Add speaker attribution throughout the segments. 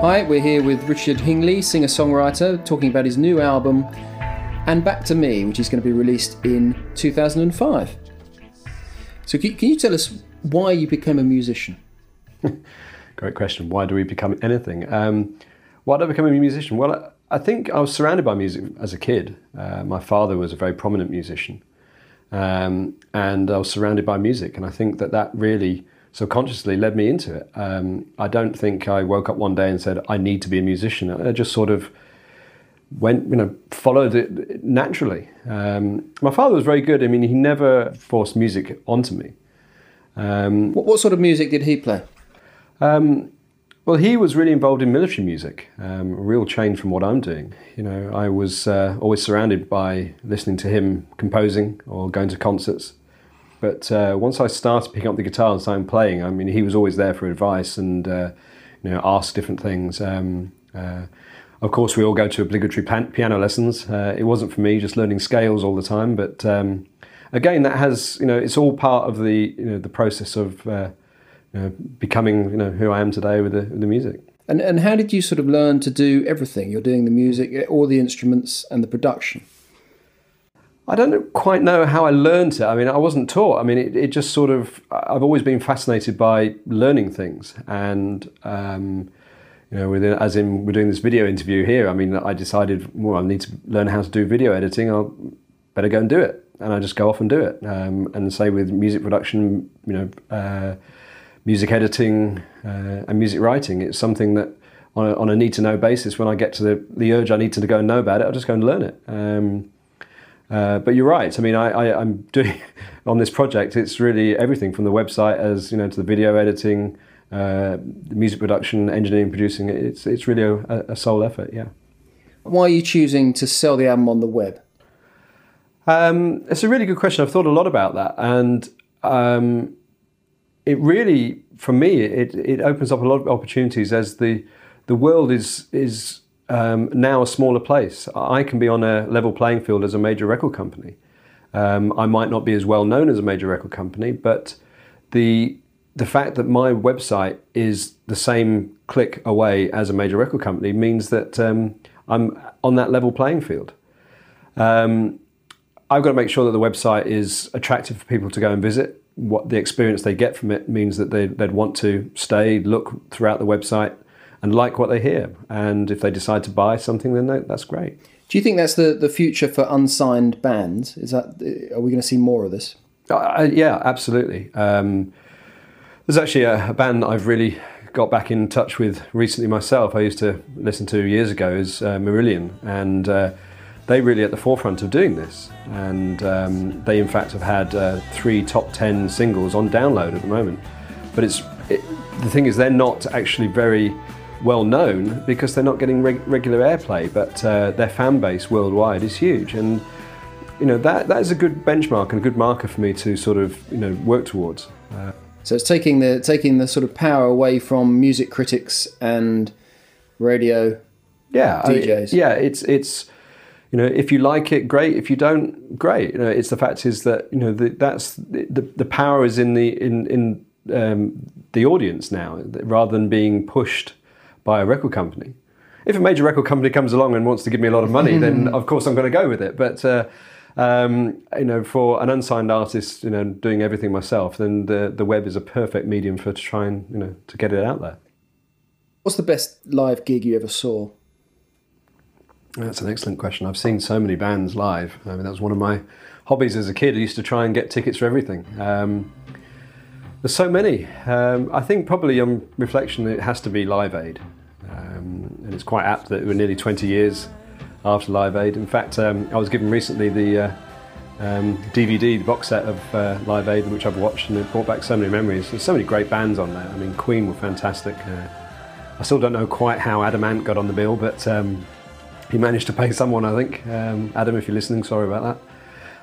Speaker 1: Hi, we're here with Richard Hingley, singer songwriter, talking about his new album, And Back to Me, which is going to be released in 2005. So, can you tell us why you became a musician?
Speaker 2: Great question. Why do we become anything? Um, why did I become a musician? Well, I think I was surrounded by music as a kid. Uh, my father was a very prominent musician, um, and I was surrounded by music, and I think that that really subconsciously led me into it. Um, I don't think I woke up one day and said I need to be a musician. I just sort of went, you know, followed it naturally. Um, my father was very good. I mean, he never forced music onto me.
Speaker 1: Um, what, what, sort of music did he play?
Speaker 2: Um, well, he was really involved in military music, um, a real change from what I'm doing. You know, I was uh, always surrounded by listening to him composing or going to concerts. But uh, once I started picking up the guitar and started playing, I mean, he was always there for advice and, uh, you know, ask different things. Um, uh, of course, we all go to obligatory pan- piano lessons. Uh, it wasn't for me, just learning scales all the time. But um, again, that has, you know, it's all part of the, you know, the process of uh, you know, becoming you know who I am today with the, with the music.
Speaker 1: And and how did you sort of learn to do everything? You're doing the music, all the instruments, and the production.
Speaker 2: I don't quite know how I learned it. I mean, I wasn't taught. I mean, it, it just sort of. I've always been fascinated by learning things, and um, you know, within, as in we're doing this video interview here. I mean, I decided, well, I need to learn how to do video editing. I'll better go and do it, and I just go off and do it. Um, and say with music production, you know. Uh, music editing uh, and music writing. It's something that on a, on a, need to know basis, when I get to the, the urge I need to go and know about it, I'll just go and learn it. Um, uh, but you're right. I mean, I, am doing on this project. It's really everything from the website as you know to the video editing, uh, music production, engineering, producing. It's it's really a, a, sole effort. Yeah.
Speaker 1: Why are you choosing to sell the album on the web?
Speaker 2: Um, it's a really good question. I've thought a lot about that, and um, it really, for me, it, it opens up a lot of opportunities as the the world is is um, now a smaller place. I can be on a level playing field as a major record company. Um, I might not be as well known as a major record company, but the the fact that my website is the same click away as a major record company means that um, I'm on that level playing field. Um, I've got to make sure that the website is attractive for people to go and visit what the experience they get from it means that they, would want to stay, look throughout the website, and like what they hear. And if they decide to buy something, then that's great.
Speaker 1: Do you think that's the, the future for unsigned bands? Is that are we going to see more of this?
Speaker 2: Uh, yeah, absolutely. Um, there's actually a, a, band that I've really got back in touch with recently myself. I used to listen to years ago is uh, Marillion, and uh, they really at the forefront of doing this. And um, they, in fact, have had uh, three top 10 singles on download at the moment. But it's it, the thing is, they're not actually very well known because they're not getting reg- regular airplay, but uh, their fan base worldwide is huge. And you know that that is a good benchmark and a good marker for me to sort of you know work towards. Uh,
Speaker 1: so it's taking the taking the sort of power away from music critics and radio
Speaker 2: yeah
Speaker 1: DJs.
Speaker 2: I, yeah, it's it's you know, if you like it, great. If you don't, great. You know, it's the fact is that you know the, that's the the power is in the in in um, the audience now, rather than being pushed by a record company. If a major record company comes along and wants to give me a lot of money, then of course I'm going to go with it. But uh, um, you know, for an unsigned artist, you know, doing everything myself, then the the web is a perfect medium for to try and you know to get it out there.
Speaker 1: What's the best live gig you ever saw?
Speaker 2: That's an excellent question. I've seen so many bands live. I mean, that was one of my hobbies as a kid. I used to try and get tickets for everything. Um, there's so many. Um, I think probably on reflection, it has to be Live Aid. Um, and it's quite apt that we're nearly 20 years after Live Aid. In fact, um, I was given recently the uh, DVD, um, the box set of uh, Live Aid, which I've watched, and it brought back so many memories. There's so many great bands on there. I mean, Queen were fantastic. Uh, I still don't know quite how Adam Ant got on the bill, but um, he managed to pay someone, I think. Um, Adam, if you're listening, sorry about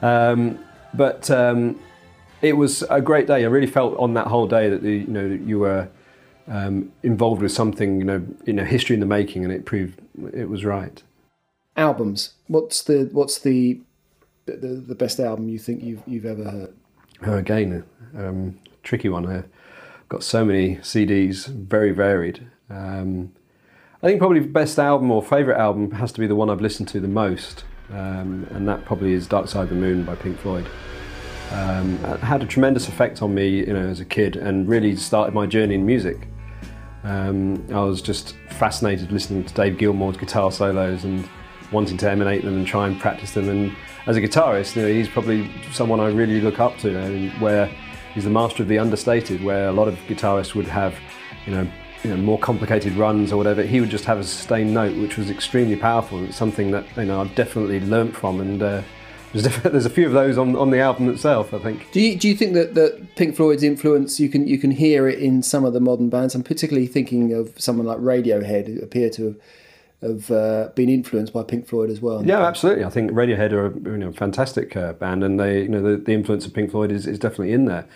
Speaker 2: that. Um, but it was a great day. I really felt on that whole day that the, you know you were um, involved with something, you know, in a history in the making, and it proved it was right.
Speaker 1: Albums. What's the what's the the, the best album you think you've you've ever heard?
Speaker 2: Oh, again, um, tricky one. I've got so many CDs, very varied. Um, I think probably best album or favourite album has to be the one I've listened to the most, um, and that probably is Dark Side of the Moon by Pink Floyd. Um, had a tremendous effect on me, you know, as a kid, and really started my journey in music. Um, I was just fascinated listening to Dave Gilmour's guitar solos and wanting to emanate them and try and practice them. And as a guitarist, you know, he's probably someone I really look up to, I mean, where he's the master of the understated, where a lot of guitarists would have, you know, you know, more complicated runs or whatever, he would just have a sustained note, which was extremely powerful. It's something that you know I've definitely learnt from, and uh, there's, there's a few of those on, on the album itself. I think.
Speaker 1: Do you, do you think that, that Pink Floyd's influence you can you can hear it in some of the modern bands? I'm particularly thinking of someone like Radiohead, who appear to have, have uh, been influenced by Pink Floyd as well.
Speaker 2: Yeah, absolutely. I think Radiohead are a you know, fantastic uh, band, and they you know the, the influence of Pink Floyd is, is definitely in there.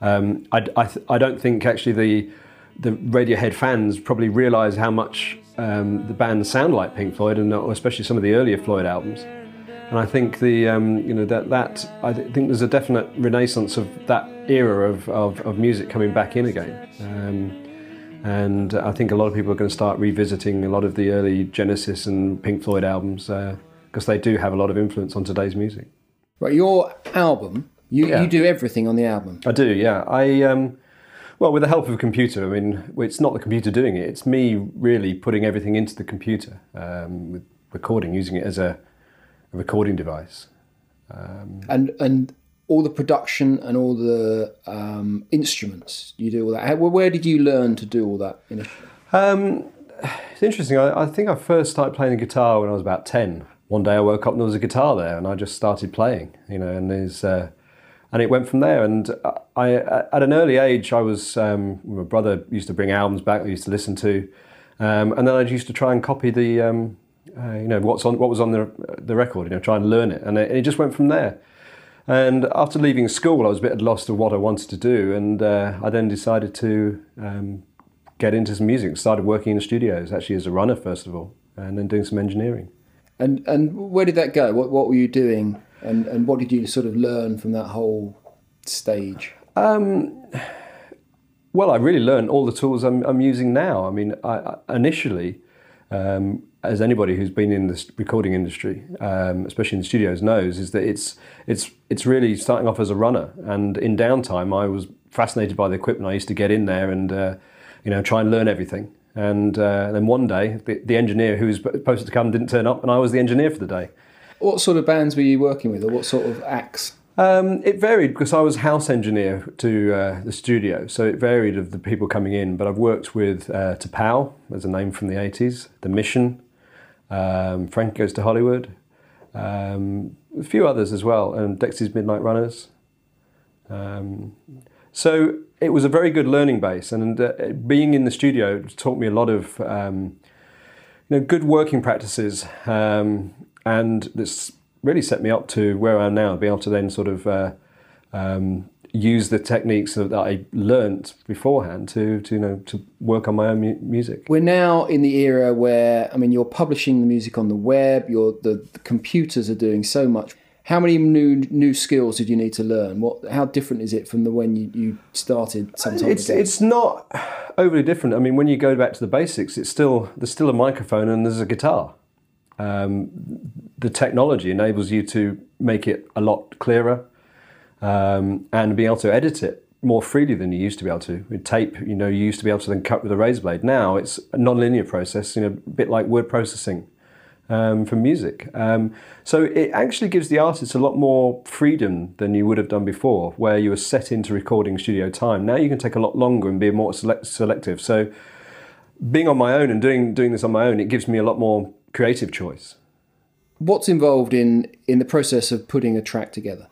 Speaker 2: Um, I, I, th- I don't think actually the the Radiohead fans probably realise how much um, the band sound like Pink Floyd, and especially some of the earlier Floyd albums. And I think the um, you know that that I think there's a definite renaissance of that era of, of, of music coming back in again. Um, and I think a lot of people are going to start revisiting a lot of the early Genesis and Pink Floyd albums because uh, they do have a lot of influence on today's music.
Speaker 1: Right, your album, you, yeah. you do everything on the album.
Speaker 2: I do, yeah. I um, well, with the help of a computer, I mean, it's not the computer doing it, it's me really putting everything into the computer um, with recording, using it as a, a recording device.
Speaker 1: Um, and, and all the production and all the um, instruments, you do all that. How, where did you learn to do all that?
Speaker 2: Um, it's interesting. I, I, think I first started playing the guitar when I was about 10. One day I woke up and there was a guitar there and I just started playing, you know, and there's. Uh, and it went from there. And I, at an early age, I was um, my brother used to bring albums back. I used to listen to, um, and then I used to try and copy the, um, uh, you know, what's on what was on the the record. You know, try and learn it, and it, it, just went from there. And after leaving school, I was a bit lost of what I wanted to do, and uh, I then decided to um, get into some music. Started working in the studios, actually as a runner first of all, and then doing some engineering.
Speaker 1: And and where did that go? What what were you doing and and what did you sort of learn from that whole stage? Um,
Speaker 2: well, I really learned all the tools I'm, I'm using now. I mean, I, I initially, um, as anybody who's been in the recording industry, um, especially in the studios, knows, is that it's it's it's really starting off as a runner. And in downtime, I was fascinated by the equipment. I used to get in there and uh, you know try and learn everything. And uh, then one day, the, the engineer who was supposed to come didn't turn up, and I was the engineer for the day.
Speaker 1: What sort of bands were you working with, or what sort of acts?
Speaker 2: Um, it varied because I was house engineer to uh, the studio, so it varied of the people coming in. But I've worked with uh, T'Pau, as a name from the 80s, The Mission, um, Frank Goes to Hollywood, um, a few others as well, and Dexys Midnight Runners. Um, so it was a very good learning base, and uh, being in the studio taught me a lot of um, you know, good working practices um, and this really set me up to where I am now, be able to then sort of uh, um, use the techniques that I learnt beforehand to, to you know to work on my own mu- music.
Speaker 1: We're now in the era where I mean you're publishing the music on the web. You're the, the computers are doing so much. How many new new skills did you need to learn? What how different is it from the when you, you started some time
Speaker 2: it's,
Speaker 1: ago?
Speaker 2: It's not overly different. I mean, when you go back to the basics, it's still there's still a microphone and there's a guitar um, the technology enables you to make it a lot clearer um, and being able to edit it more freely than you used to be able to. With tape, you know, you used to be able to then cut with a razor blade. Now it's a non-linear process, you know, a bit like word processing um, for music. Um, so it actually gives the artist a lot more freedom than you would have done before, where you were set into recording studio time. Now you can take a lot longer and be more select- selective. So being on my own and doing doing this on my own, it gives me a lot more creative choice.
Speaker 1: What's involved in in the process of putting a track together?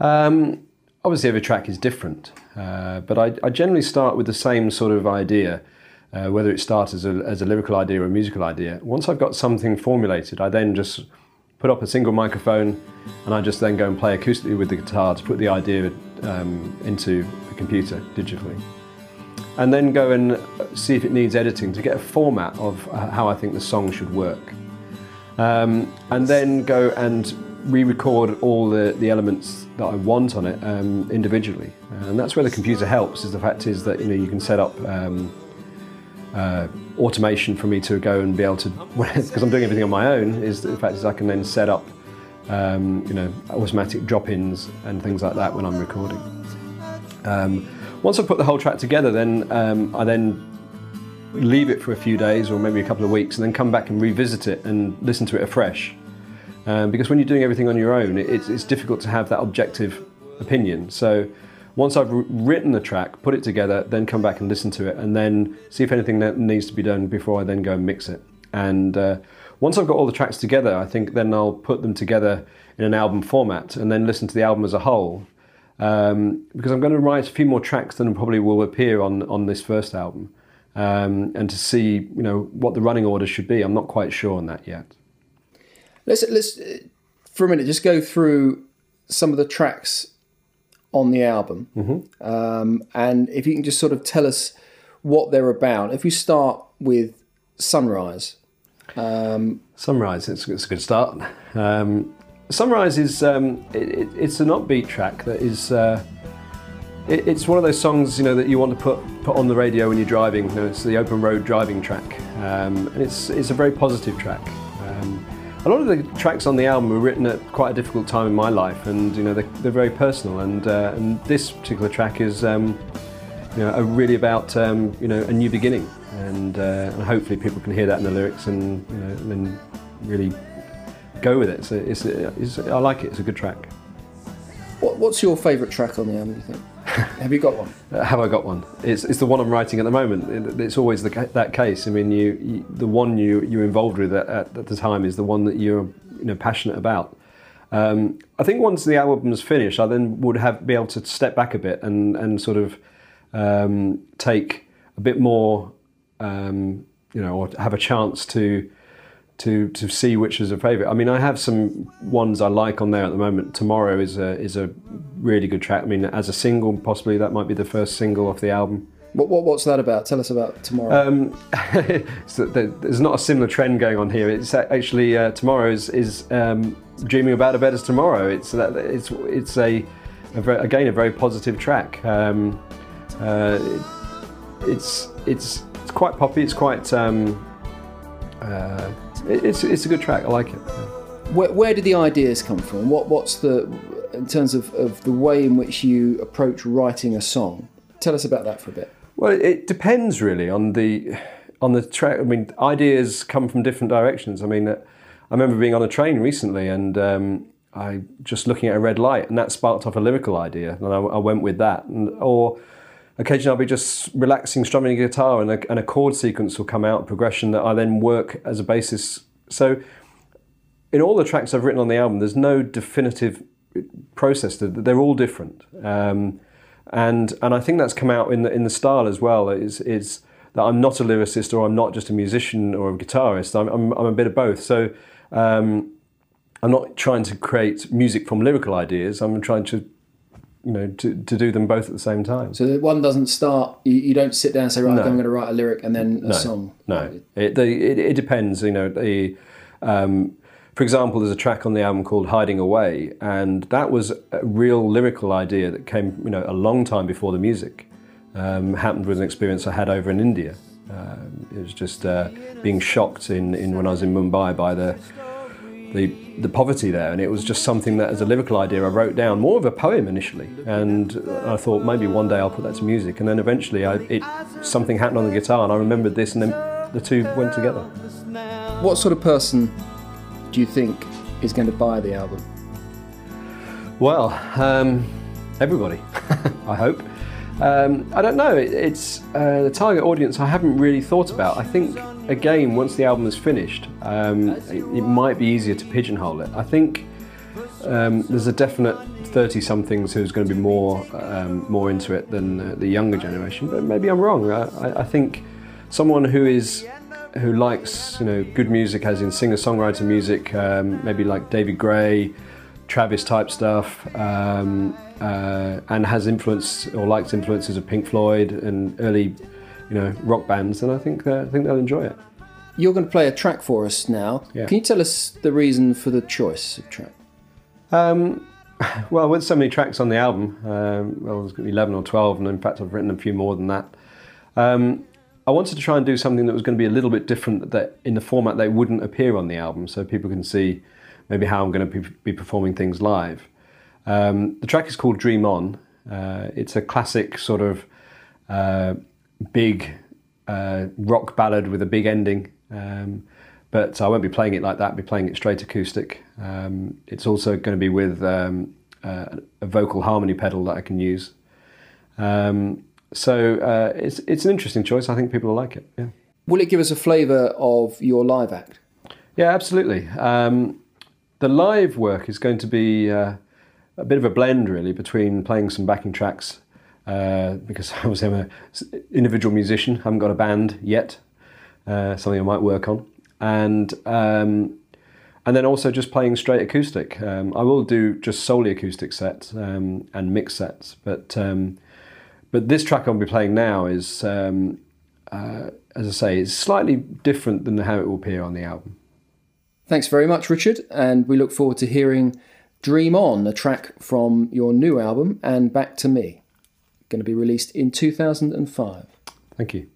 Speaker 2: Um, obviously, every track is different, uh, but I, I, generally start with the same sort of idea. Uh, whether it starts as a, as a lyrical idea or a musical idea. Once I've got something formulated, I then just put up a single microphone and I just then go and play acoustically with the guitar to put the idea um, into the computer digitally and then go and see if it needs editing to get a format of uh, how I think the song should work. Um, and then go and re-record all the, the elements that I want on it um, individually. And that's where the computer helps. Is the fact is that you know you can set up um, uh, automation for me to go and be able to, because I'm doing everything on my own, is the fact is I can then set up, um, you know, automatic drop-ins and things like that when I'm recording. Um, once I've put the whole track together, then um, I then leave it for a few days or maybe a couple of weeks, and then come back and revisit it and listen to it afresh. Um, because when you're doing everything on your own, it's, it's difficult to have that objective opinion. So once I've written the track, put it together, then come back and listen to it, and then see if anything that needs to be done before I then go and mix it. And uh, once I've got all the tracks together, I think then I'll put them together in an album format and then listen to the album as a whole. Um, because I'm going to write a few more tracks than probably will appear on, on this first album. Um, and to see, you know, what the running order should be. I'm not quite sure on that yet.
Speaker 1: Let's let's uh, for a minute just go through some of the tracks on the album,
Speaker 2: Mm-hmm.
Speaker 1: um, and if you can just sort of tell us what they're about. If we start with Sunrise,
Speaker 2: Sunrise, it's, it's a good start. Um, Sunrise is um, it, it, it's an upbeat track that is. Uh, it, it's one of those songs you know that you want to put put on the radio when you're driving. You know, it's the open road driving track, um, and it's it's a very positive track. A lot of the tracks on the album were written at quite a difficult time in my life, and you know they're, they're very personal. And uh, and this particular track is um, you know, really about um, you know a new beginning, and, uh, and hopefully people can hear that in the lyrics and you know and really go with it. So it's, it's, I like it. It's a good track.
Speaker 1: what, what's your favourite track on the album? Do you think? Have you got one?
Speaker 2: Uh, have I got one? It's, it's the one I'm writing at the moment. It- It's always the, that case. I mean, you, you the one you you're involved with at, at, at the time is the one that you're you know passionate about. Um, I think once the album's finished, I then would have be able to step back a bit and and sort of um, take a bit more, um, you know, or have a chance to to to see which is a favourite. I mean, I have some ones I like on there at the moment. Tomorrow is a is a really good track. I mean, as a single, possibly that might be the first single off the album.
Speaker 1: What, what what's that about? Tell us about tomorrow.
Speaker 2: Um, so there's not a similar trend going on here. It's actually uh, tomorrow is, is um, dreaming about a better tomorrow. It's that it's it's a, a very, again a very positive track. Um, uh, it's it's it's quite poppy. It's quite um, uh, it's it's a good track. I like it.
Speaker 1: where, where did the ideas come from? What what's the in terms of, of the way in which you approach writing a song? Tell us about that for a bit.
Speaker 2: Well, it depends really on the on the track. I mean, ideas come from different directions. I mean, uh, I remember being on a train recently and um, I just looking at a red light, and that sparked off a lyrical idea, and I, I went with that. And, or occasionally I'll be just relaxing, strumming a guitar, and a, and a chord sequence will come out, progression that I then work as a basis. So, in all the tracks I've written on the album, there's no definitive process. They're- They're all different, um, and and I think that's come out in the in the style as well. Is is that I'm not a lyricist or I'm not just a musician or a guitarist. I'm I'm, I'm a bit of both. So. Um, I'm not trying to create music from lyrical ideas. I'm trying to, you know, to, to do them both at the same time.
Speaker 1: So that one doesn't start. You, you don't sit down and say, right,
Speaker 2: No.
Speaker 1: I'm going to write a lyric and then a song.
Speaker 2: No, it, the, it, it depends. You know, the, um, for example, there's a track on the album called "Hiding Away," and that was a real lyrical idea that came, you know, a long time before the music. Um, happened with an experience I had over in India. Um, it was just uh, being shocked in, in when I was in Mumbai by the the the poverty there, and it was just something that, as a lyrical idea, I wrote down more of a poem initially, and I thought maybe one day I'll put that to music, and then eventually I, it something happened on the guitar, and I remembered this, and then the two went together.
Speaker 1: What sort of person do you think is going to buy the album?
Speaker 2: Well, um, everybody, I hope. Um, I don't know. It, it's uh, the target audience. I haven't really thought about. I think again, once the album is finished, um, it, it might be easier to pigeonhole it. I think um, there's a definite thirty-somethings who's going to be more um, more into it than uh, the younger generation. But maybe I'm wrong. I, I, I think someone who is who likes you know good music, as in singer-songwriter music, um, maybe like David Gray, Travis type stuff, um, uh, and has influence or likes influences of Pink Floyd and early, you know, rock bands, and I think uh, I think they'll enjoy it.
Speaker 1: You're going to play a track for us now.
Speaker 2: Yeah.
Speaker 1: Can you tell us the reason for the choice of track?
Speaker 2: Um, well, with so many tracks on the album, um, well, there's going to be 11 or 12, and in fact, I've written a few more than that. Um, I wanted to try and do something that was going to be a little bit different that in the format they wouldn't appear on the album, so people can see maybe how I'm going to be, be performing things live. Um, the track is called Dream On. Uh, it's a classic sort of uh, big uh, rock ballad with a big ending. Um, but I won't be playing it like that. I'll be playing it straight acoustic. Um, it's also going to be with um, uh, a vocal harmony pedal that I can use. Um, so uh, it's it's an interesting choice. I think people will like it. Yeah.
Speaker 1: Will it give us a flavour of your live act?
Speaker 2: Yeah, absolutely. The live work is going to be uh, a bit of a blend, really, between playing some backing tracks uh, because I'm an individual musician. I haven't got a band yet. Uh, something I might work on, and um, and then also just playing straight acoustic. Um, I will do just solely acoustic sets um, and mix sets, but um, but this track I'll be playing now is, um, uh, as I say, is slightly different than how it will appear on the album.
Speaker 1: Thanks very much, Richard, and we look forward to hearing "Dream On," a track from your new album, and "Back to Me," going to be released in 2005.
Speaker 2: Thank you.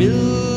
Speaker 3: mill.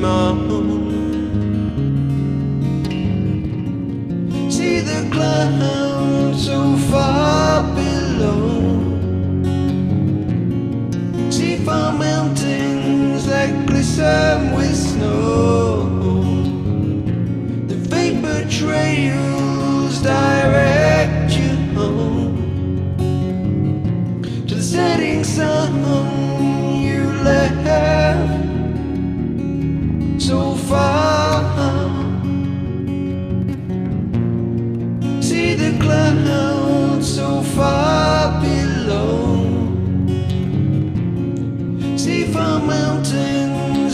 Speaker 2: my home.